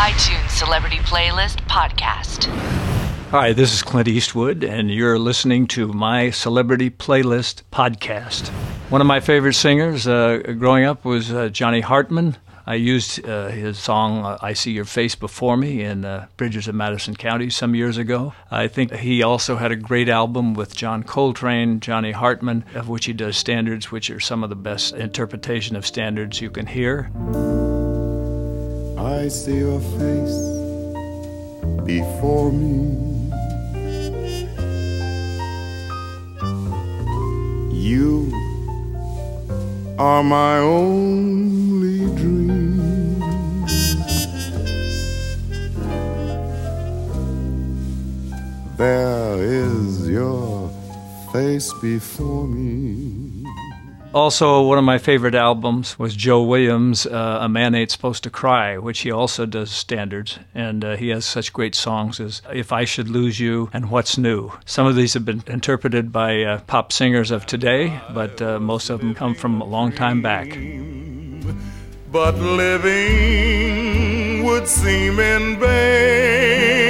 iTunes Celebrity Playlist podcast. Hi, this is Clint Eastwood, and you're listening to my Celebrity Playlist podcast. One of my favorite singers uh, growing up was uh, Johnny Hartman. I used uh, his song uh, I See Your Face Before Me in uh, Bridges of Madison County some years ago. I think he also had a great album with John Coltrane, Johnny Hartman, of which he does standards, which are some of the best interpretation of standards you can hear. I see your face before me. You are my only dream. There is your face before me. Also, one of my favorite albums was Joe Williams' uh, A Man Ain't Supposed to Cry, which he also does standards. And uh, he has such great songs as If I Should Lose You and What's New. Some of these have been interpreted by uh, pop singers of today, but uh, most of them come from a long time back. But living would seem in vain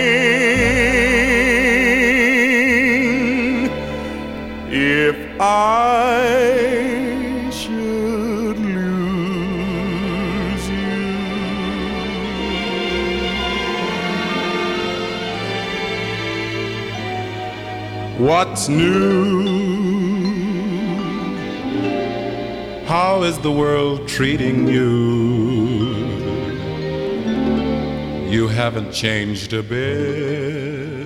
if I What's new? How is the world treating you? You haven't changed a bit.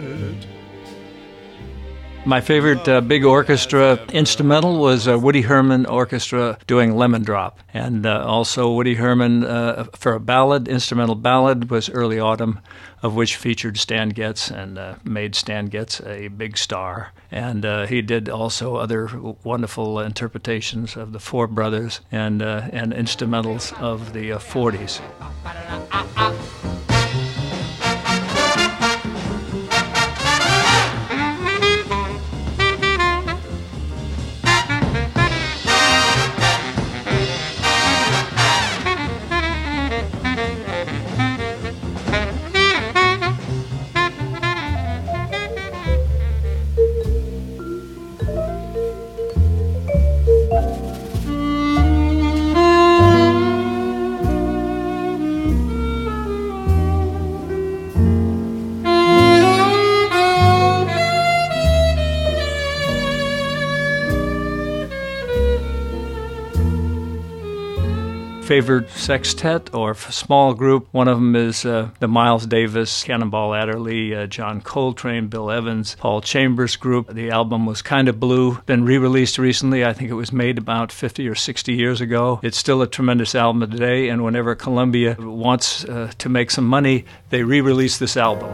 My favorite uh, big orchestra instrumental was uh, Woody Herman Orchestra doing Lemon Drop. And uh, also, Woody Herman, uh, for a ballad, instrumental ballad, was Early Autumn, of which featured Stan Getz and uh, made Stan Getz a big star. And uh, he did also other wonderful interpretations of the Four Brothers and, and instrumentals of the 40s. Favorite sextet or small group. One of them is uh, the Miles Davis, Cannonball Adderley, uh, John Coltrane, Bill Evans, Paul Chambers group. The album was kind of blue, been re released recently. I think it was made about 50 or 60 years ago. It's still a tremendous album today, and whenever Columbia wants uh, to make some money, they re release this album.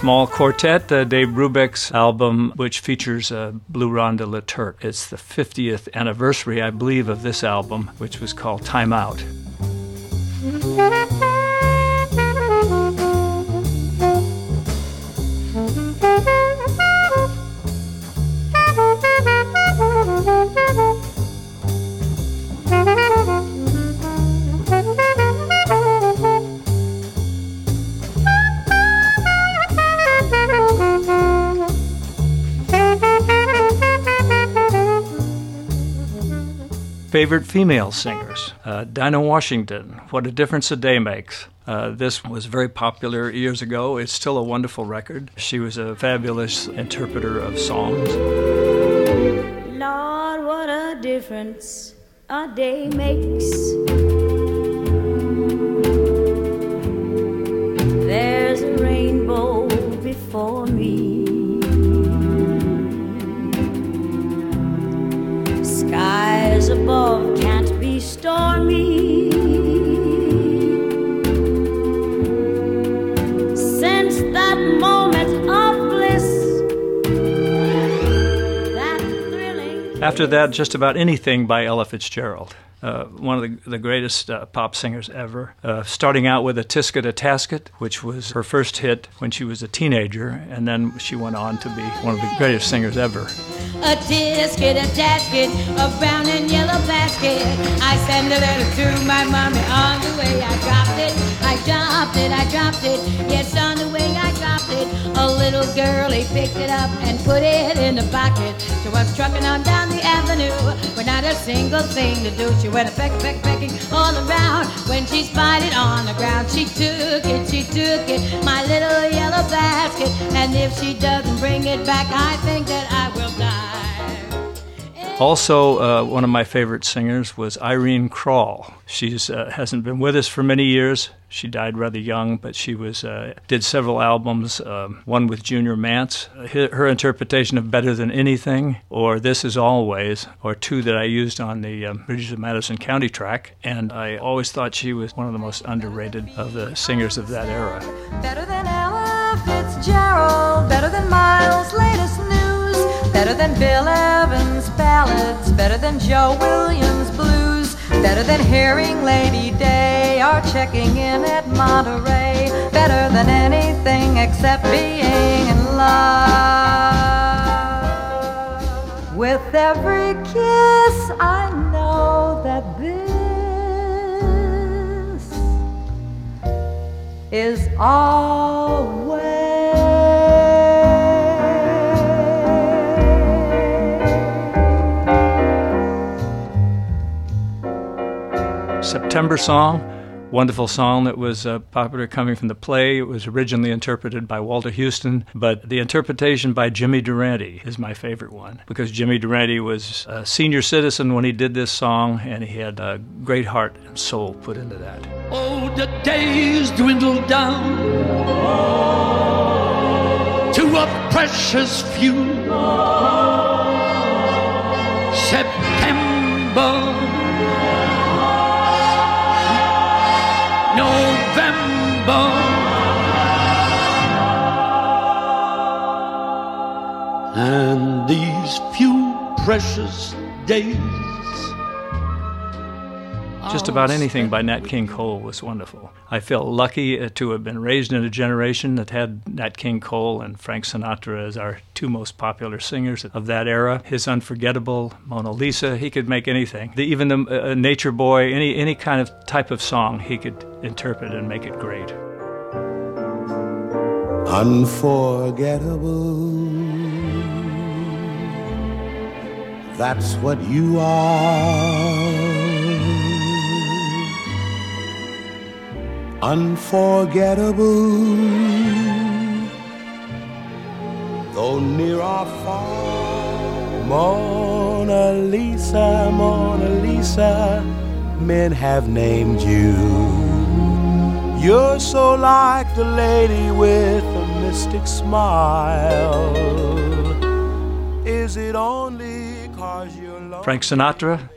Small quartet, uh, Dave Brubeck's album, which features uh, Blue Rondo Le Turc. It's the 50th anniversary, I believe, of this album, which was called Time Out. Favorite female singers? Uh, Dinah Washington, What a Difference a Day Makes. Uh, this was very popular years ago. It's still a wonderful record. She was a fabulous interpreter of songs. Lord, what a difference a day makes. After that, just about anything by Ella Fitzgerald. Uh, one of the, the greatest uh, pop singers ever. Uh, starting out with a Tisket a Tasket, which was her first hit when she was a teenager, and then she went on to be one of the greatest singers ever. A tisket, a tasket, a brown and yellow basket. I send a letter to my mommy on the way I dropped it. I dropped it, I dropped it. Yes, on the way I dropped it. A little girlie picked it up and put it in the pocket. She was trucking on down the avenue with not a single thing to do. She went a peck, peck, pecking all around. When she spied it on the ground, she took it, she took it, my little yellow basket. And if she doesn't bring it back, I think that I will die. Also, uh, one of my favorite singers was Irene Kral. She uh, hasn't been with us for many years. She died rather young, but she was uh, did several albums. Um, one with Junior Mance. Her, interpretation of "Better Than Anything" or "This Is Always" or two that I used on the um, Bridges of Madison County track, and I always thought she was one of the most underrated of the singers of that era. Better than Ella Fitzgerald, better than Miles' latest better than Bill Evans' ballads, better than Joe Williams' blues, better than hearing Lady Day or checking in at Monterey, better than anything except being in love. With every kiss, I know that this is always. September Song, wonderful song that was uh, popular coming from the play. It was originally interpreted by Walter Huston, but the interpretation by Jimmy Durante is my favorite one because Jimmy Durante was a senior citizen when he did this song, and he had a great heart and soul put into that. Oh, the days dwindle down to a precious few. September, November, and these few precious days. Just about anything by Nat King Cole was wonderful. I felt lucky uh, to have been raised in a generation that had Nat King Cole and Frank Sinatra as our two most popular singers of that era. His unforgettable Mona Lisa, he could make anything. The, even the uh, Nature Boy, any any kind of type of song, he could interpret and make it great. Unforgettable. That's what you are. Unforgettable. Though near or far, Mona Lisa, Mona Lisa, men have named you. You're so like the lady with a mystic smile. Is it only cause you're lonely? Frank Sinatra,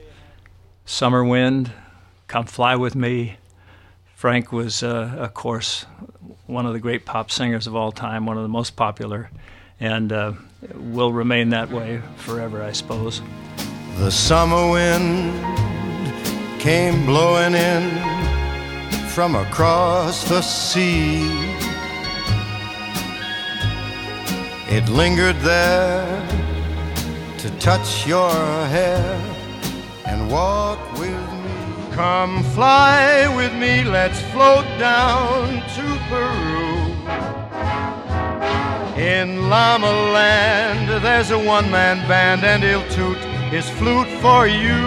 Summer Wind, Come Fly With Me. Frank was, uh, of course, one of the great pop singers of all time, one of the most popular, and uh, will remain that way forever, I suppose. The summer wind came blowing in from across the sea. It lingered there to touch your hair and walk with me. Come fly with me, let's float down to Peru. In Llama Land, there's a one man band, and he'll toot his flute for you.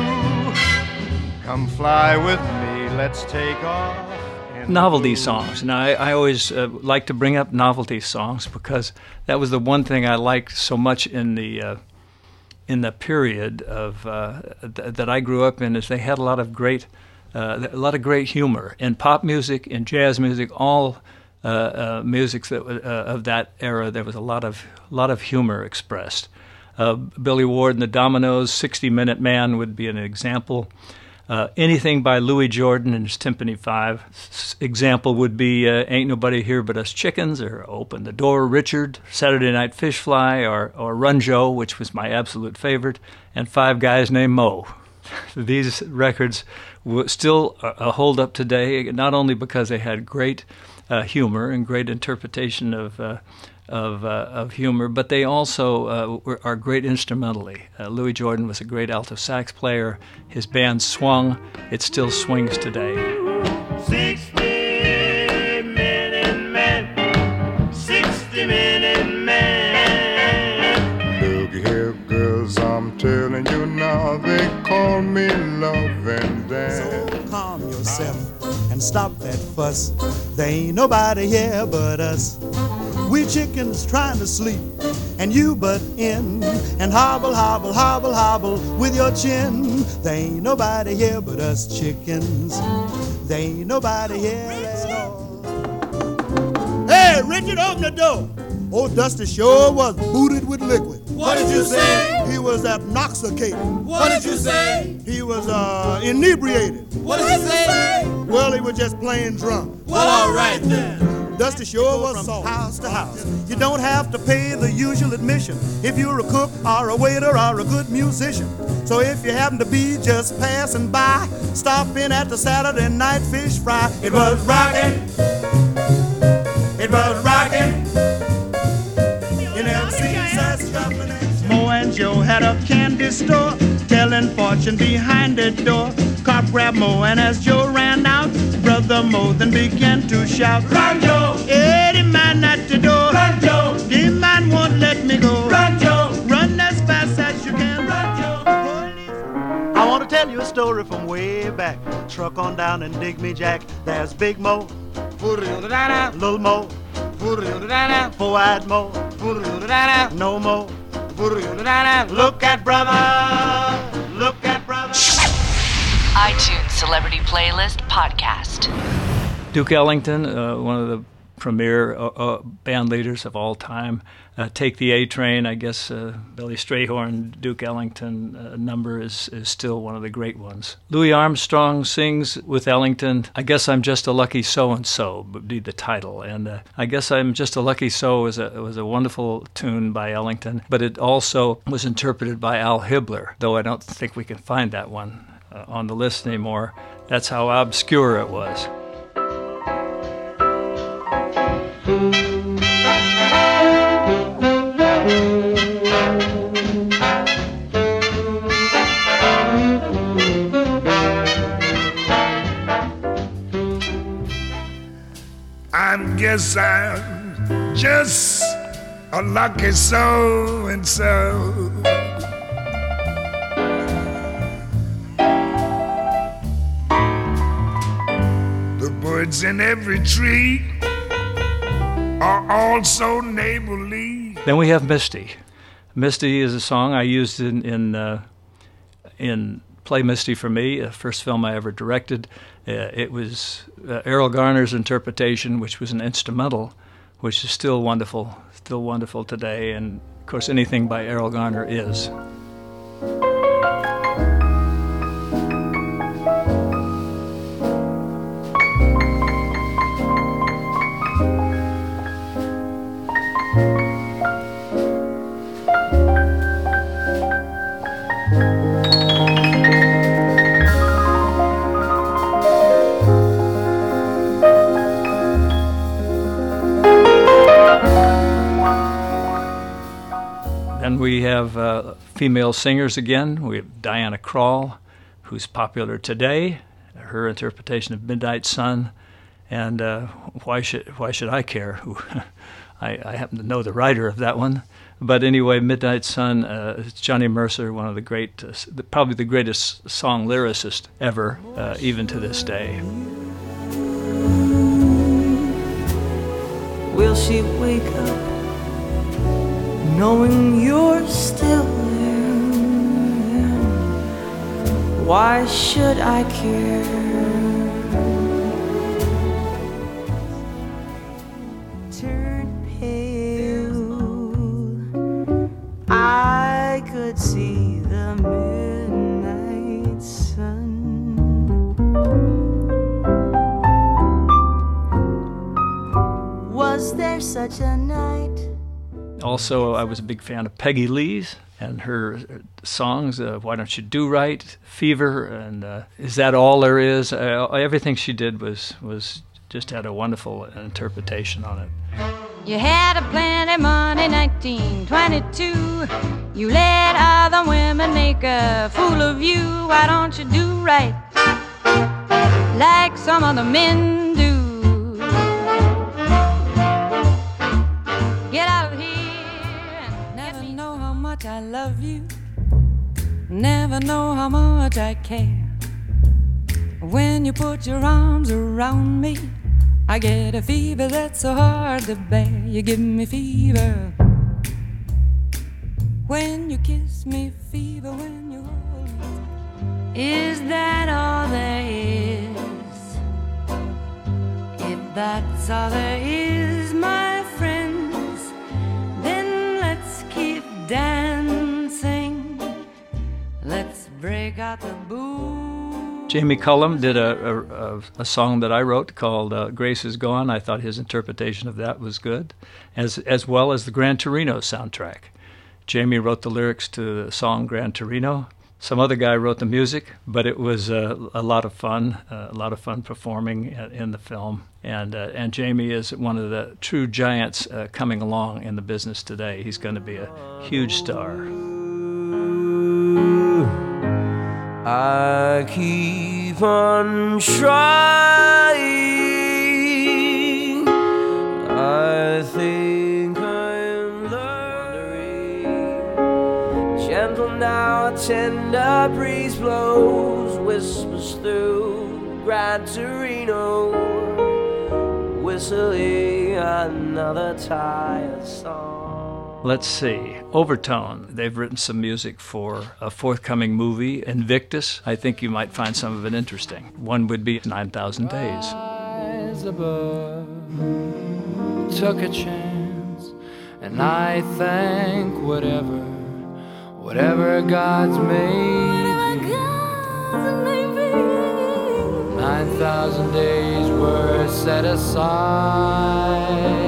Come fly with me, let's take off. novelty songs. Now, I, I always uh, like to bring up novelty songs because that was the one thing I liked so much in the uh, in the period of uh, th- that I grew up in. Is they had a lot of great uh, a lot of great humor in pop music, in jazz music, all. Uh, uh, that uh, of that era, there was a lot of lot of humor expressed. Uh, Billy Ward and the Dominoes, "60 Minute Man" would be an example. Uh, anything by Louis Jordan and his Tympany Five. S- example would be uh, Ain't Nobody Here But Us Chickens, or Open the Door, Richard, Saturday Night Fish Fly, or, or Run Joe, which was my absolute favorite, and Five Guys Named Mo. These records w- still uh, hold up today, not only because they had great uh, humor and great interpretation of uh, of, uh, of humor, but they also uh, were, are great instrumentally. Uh, Louis Jordan was a great alto sax player. His band swung; it still swings today. 60 minute man, 60 minute man. Look here, girls, I'm telling you now, they call me love and dance. So calm yourself and stop that fuss. There ain't nobody here but us. We chickens trying to sleep, and you butt in and hobble, hobble, hobble, hobble with your chin. There ain't nobody here but us chickens. There ain't nobody here at all. Hey, Richard, open the door. Old Dusty sure was booted with liquid. What did you say? He was intoxicated. What did you say? He was uh, inebriated. What did you say? Well, he was just playing drunk. Well, all right then. Dusty sure was from house to house. You don't have to pay the usual admission if you're a cook or a waiter or a good musician. So if you happen to be just passing by, stop in at the Saturday night fish fry. It was rocking. It was rocking. In LC's Dublin. Mo and Joe had a candy store, telling fortune behind the door. Cop grabbed Mo, and as Joe ran out, brother Mo then began to shout, Run, Joe! Eddie man at the door. Run, Joe! The man won't let me go. Run, Joe! Run as fast as you can. Run, Joe! I want to tell you a story from way back. Truck on down and dig me, Jack. There's Big Mo, Little Mo, Four-eyed Mo, No Mo. Look at brother, look at brother. iTunes Celebrity Playlist Podcast. Duke Ellington, uh, one of the premier uh, uh, band leaders of all time. Uh, Take the A Train, I guess uh, Billy Strayhorn, Duke Ellington uh, number is, is still one of the great ones. Louis Armstrong sings with Ellington, I Guess I'm Just a Lucky So and So, would be the title. And I Guess I'm Just a Lucky So was a, was a wonderful tune by Ellington, but it also was interpreted by Al Hibbler, though I don't think we can find that one Uh, on the list anymore. That's how obscure it was. I guess I'm just a lucky so and so. Birds in every tree are also neighborly. Then we have Misty. Misty is a song I used in in uh, in Play Misty for Me, the first film I ever directed. Uh, it was uh, Erroll Garner's interpretation, which was an instrumental, which is still wonderful, still wonderful today. And of course, anything by Erroll Garner is. We have uh, female singers again. We have Diana Krall, who's popular today. Her interpretation of Midnight Sun, and uh, why should why should I care? Who I, I happen to know the writer of that one. But anyway, Midnight Sun, uh, Johnny Mercer, one of the great, uh, the, probably the greatest song lyricist ever, uh, even to this day. Will she wake up knowing you're still there. Why should I care? Turn pale, I could see the midnight sun. Was there such a also, I was a big fan of Peggy Lee's and her songs. Uh, Why don't you do right, Fever, and uh, Is that all there is? Uh, everything she did was was just had a wonderful interpretation on it. You had a plenty money, 1922. You let other women make a fool of you. Why don't you do right like some other men I love you. Never know how much I care. When you put your arms around me, I get a fever that's so hard to bear. You give me fever. When you kiss me, fever when you hold me. Is that all there is? If that's all there is, Jamie Cullum did a, a, a, song that I wrote called uh, Grace is Gone. I thought his interpretation of that was good, as, as well as the Gran Torino soundtrack. Jamie wrote the lyrics to the song Gran Torino. Some other guy wrote the music, but it was uh, a lot of fun, uh, a lot of fun performing in the film. And, uh, and Jamie is one of the true giants uh, coming along in the business today. He's going to be a huge star. I keep on trying. I think I'm learning. Gentle now, a tender breeze blows, whispers through Gran Torino, whistling another tired song. Let's see. Overtone. They've written some music for a forthcoming movie, Invictus. I think you might find some of it interesting. One would be 9,000 Days. Above, took a chance, and I thank whatever, whatever God's made be. Nine thousand days were set aside.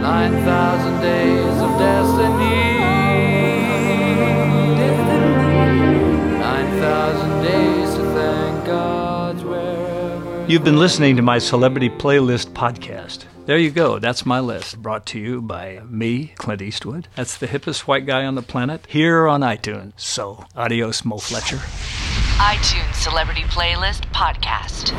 Nine thousand days of destiny. Nine thousand days to thank God's wherever. You've been listening to my Celebrity Playlist podcast. There you go. That's my list, brought to you by me, Clint Eastwood. That's the hippest white guy on the planet here on iTunes. So, adios, Mo Fletcher. iTunes Celebrity Playlist Podcast.